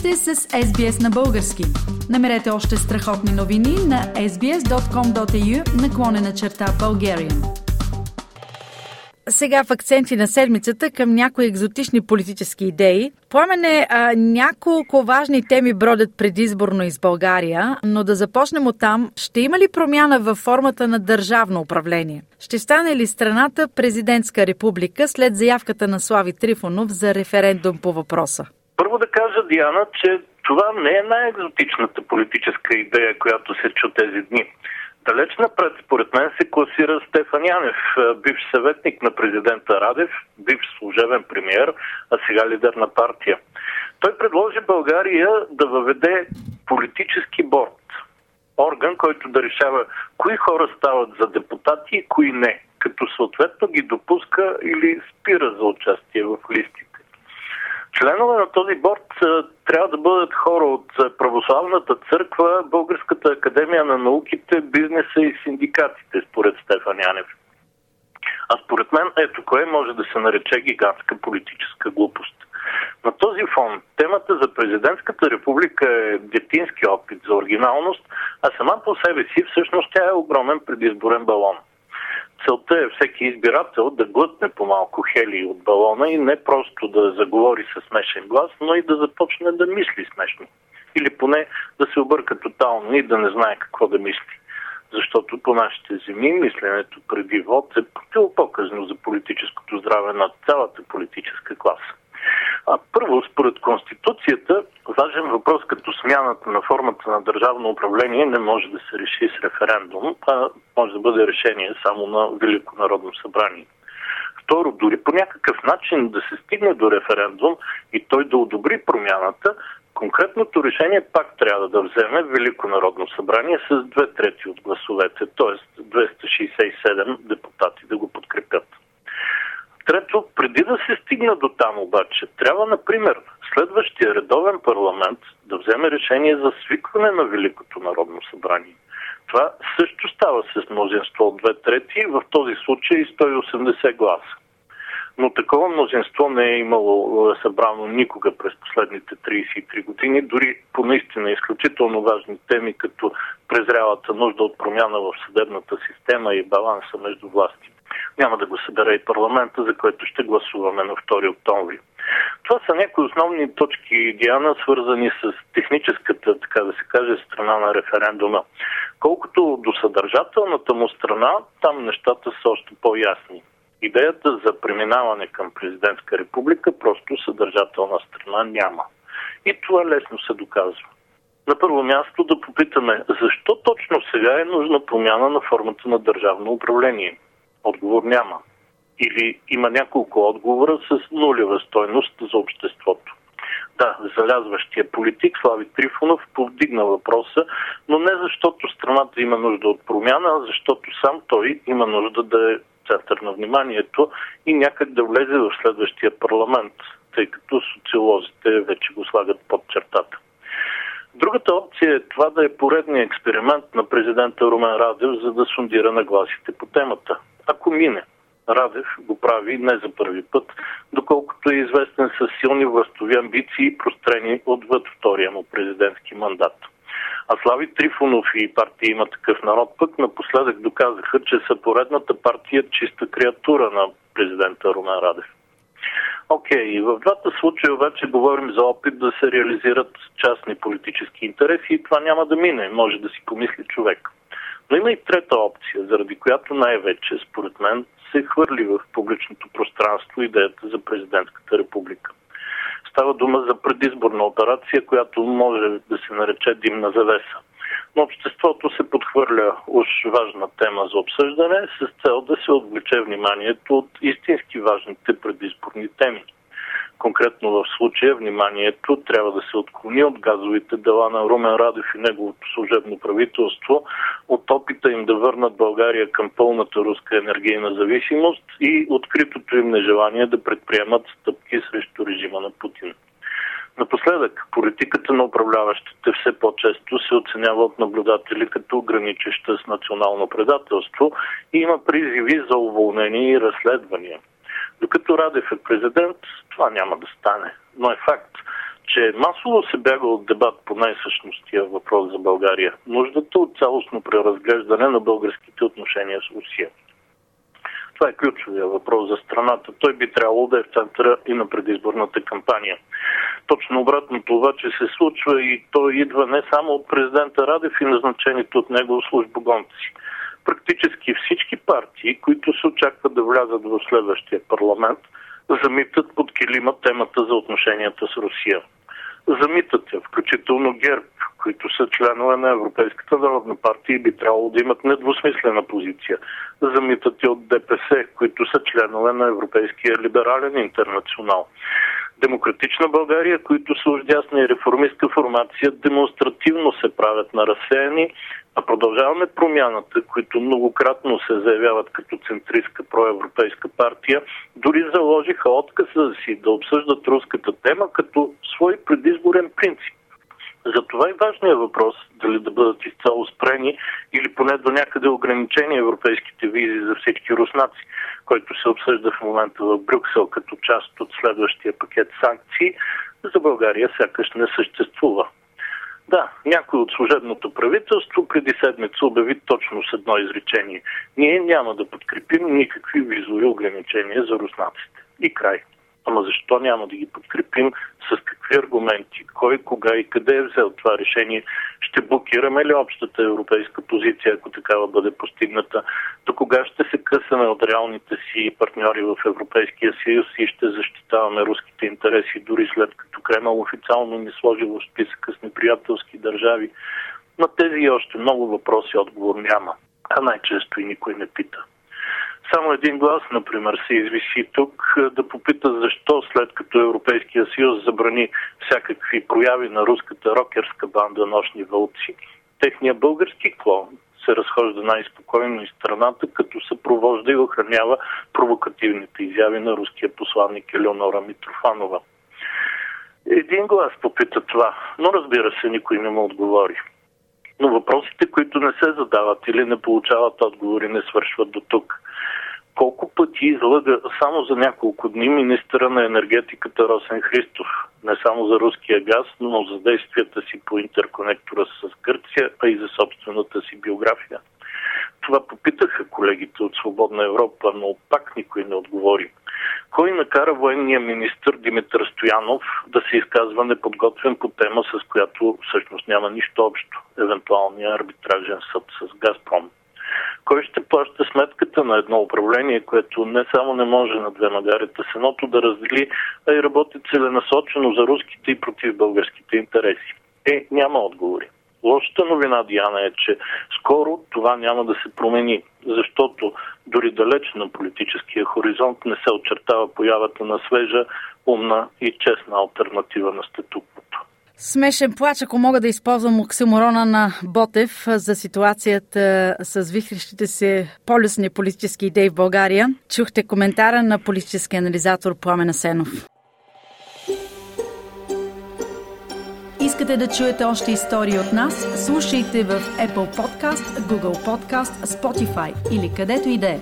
сте с SBS на български. Намерете още страхотни новини на sbs.com.au наклонена черта Bulgarian. Сега в акценти на седмицата към някои екзотични политически идеи. Пламене, няколко важни теми бродят предизборно из България, но да започнем от там. Ще има ли промяна във формата на държавно управление? Ще стане ли страната президентска република след заявката на Слави Трифонов за референдум по въпроса? Диана, че това не е най-екзотичната политическа идея, която се чу тези дни. Далеч напред, според мен, се класира Стефан Янев, бивш съветник на президента Радев, бивш служебен премьер, а сега лидер на партия. Той предложи България да въведе политически борт. Орган, който да решава кои хора стават за депутати и кои не, като съответно ги допуска или спира за участие в листите. Членове на този борт трябва да бъдат хора от Православната църква, Българската академия на науките, бизнеса и синдикатите, според Стефан Янев. А според мен, ето кое може да се нарече гигантска политическа глупост. На този фон темата за президентската република е детински опит за оригиналност, а сама по себе си всъщност тя е огромен предизборен балон – целта е всеки избирател да глътне по малко хели от балона и не просто да заговори със смешен глас, но и да започне да мисли смешно. Или поне да се обърка тотално и да не знае какво да мисли. Защото по нашите земи мисленето преди вод е противопоказно за политическото здраве на цялата политическа класа. А, първо, според Конституцията, важен въпрос като смяната на формата на държавно управление не може да се реши с референдум, а може да бъде решение само на Велико народно събрание. Второ, дори по някакъв начин да се стигне до референдум и той да одобри промяната, конкретното решение пак трябва да вземе Велико народно събрание с две трети от гласовете, т.е. 267 депутати да го подкрепят. Трето, преди да се стигна до там обаче, трябва, например, следващия редовен парламент да вземе решение за свикване на Великото народно събрание. Това също става с мнозинство от две трети, в този случай 180 гласа. Но такова мнозинство не е имало събрано никога през последните 33 години, дори по наистина изключително важни теми, като презрялата нужда от промяна в съдебната система и баланса между властите. Няма да го събере и парламента, за което ще гласуваме на 2 октомври. Това са някои основни точки, Диана, свързани с техническата, така да се каже, страна на референдума. Колкото до съдържателната му страна, там нещата са още по-ясни. Идеята за преминаване към президентска република просто съдържателна страна няма. И това лесно се доказва. На първо място да попитаме, защо точно сега е нужна промяна на формата на държавно управление – Отговор няма. Или има няколко отговора с нулева стойност за обществото. Да, залязващия политик Слави Трифонов повдигна въпроса, но не защото страната има нужда от промяна, а защото сам той има нужда да е център на вниманието и някак да влезе в следващия парламент, тъй като социолозите вече го слагат под чертата. Другата опция е това да е поредния експеримент на президента Румен Радев, за да сундира нагласите по темата ако мине. Радев го прави не за първи път, доколкото е известен с силни властови амбиции, прострени отвъд втория му президентски мандат. А Слави Трифонов и партия има такъв народ пък напоследък доказаха, че са поредната партия чиста креатура на президента Румен Радев. Окей, okay, в двата случая вече говорим за опит да се реализират частни политически интереси и това няма да мине, може да си помисли човек. Но има и трета опция, заради която най-вече, според мен, се хвърли в публичното пространство идеята за президентската република. Става дума за предизборна операция, която може да се нарече димна завеса. Но обществото се подхвърля уж важна тема за обсъждане с цел да се отвлече вниманието от истински важните предизборни теми. Конкретно в случая вниманието трябва да се отклони от газовите дела на Румен Радев и неговото служебно правителство, от опита им да върнат България към пълната руска енергийна зависимост и откритото им нежелание да предприемат стъпки срещу режима на Путин. Напоследък, политиката на управляващите все по-често се оценява от наблюдатели като граничеща с национално предателство и има призиви за уволнение и разследвания. Докато Радев е президент, това няма да стане. Но е факт, че масово се бяга от дебат по най-същностия въпрос за България. Нуждата от цялостно преразглеждане на българските отношения с Русия. Това е ключовия въпрос за страната. Той би трябвало да е в центъра и на предизборната кампания. Точно обратното обаче се случва и той идва не само от президента Радев и назначените от него службогонци. Практически всички партии, които се очакват да влязат в следващия парламент, замитат под килима темата за отношенията с Русия. Замитат я, включително ГЕРБ, които са членове на Европейската народна партия и би трябвало да имат недвусмислена позиция. Замитат и от ДПС, които са членове на Европейския либерален интернационал. Демократична България, които са дясна и реформистка формация, демонстративно се правят на разсеяни, а продължаваме промяната, които многократно се заявяват като центристка проевропейска партия, дори заложиха отказа си да обсъждат руската тема като свой предизборен принцип. Затова и важният въпрос дали да бъдат изцяло спрени или поне до някъде ограничени европейските визи за всички руснаци, който се обсъжда в момента в Брюксел като част от следващия пакет санкции, за България сякаш не съществува. Да, някой от служебното правителство преди седмица обяви точно с едно изречение. Ние няма да подкрепим никакви визови ограничения за руснаците. И край. Ама защо няма да ги подкрепим? С какви аргументи? Кой, кога и къде е взел това решение? Ще блокираме ли общата европейска позиция, ако такава бъде постигната? До кога ще се късаме от реалните си партньори в Европейския съюз и ще защитаваме руските интереси, дори след като Кремъл официално ни сложи в списъка с неприятелски държави? На тези и още много въпроси отговор няма, а най-често и никой не пита. Само един глас, например, се извиси тук да попита защо след като Европейския съюз забрани всякакви прояви на руската рокерска банда Нощни вълци, техният български клон се разхожда най-спокойно из страната, като съпровожда и охранява провокативните изяви на руския посланник Елеонора Митрофанова. Един глас попита това, но разбира се, никой не му отговори. Но въпросите, които не се задават или не получават отговори, не свършват до тук пъти излъга само за няколко дни министра на енергетиката Росен Христов. Не само за руския газ, но за действията си по интерконектора с Гърция, а и за собствената си биография. Това попитаха колегите от Свободна Европа, но пак никой не отговори. Кой накара военния министр Димитър Стоянов да се изказва неподготвен по тема, с която всъщност няма нищо общо, евентуалния арбитражен съд с Газпром? Кой ще плаща сметката на едно управление, което не само не може на две магарите сеното да раздели, а и работи целенасочено за руските и против българските интереси? Е, няма отговори. Лошата новина, Диана, е, че скоро това няма да се промени, защото дори далеч на политическия хоризонт не се очертава появата на свежа, умна и честна альтернатива на статуквото. Смешен плач, ако мога да използвам оксиморона на Ботев за ситуацията с вихрещите се полюсни политически идеи в България. Чухте коментара на политически анализатор Пламена Сенов. Искате да чуете още истории от нас? Слушайте в Apple Podcast, Google Podcast, Spotify или където и да е.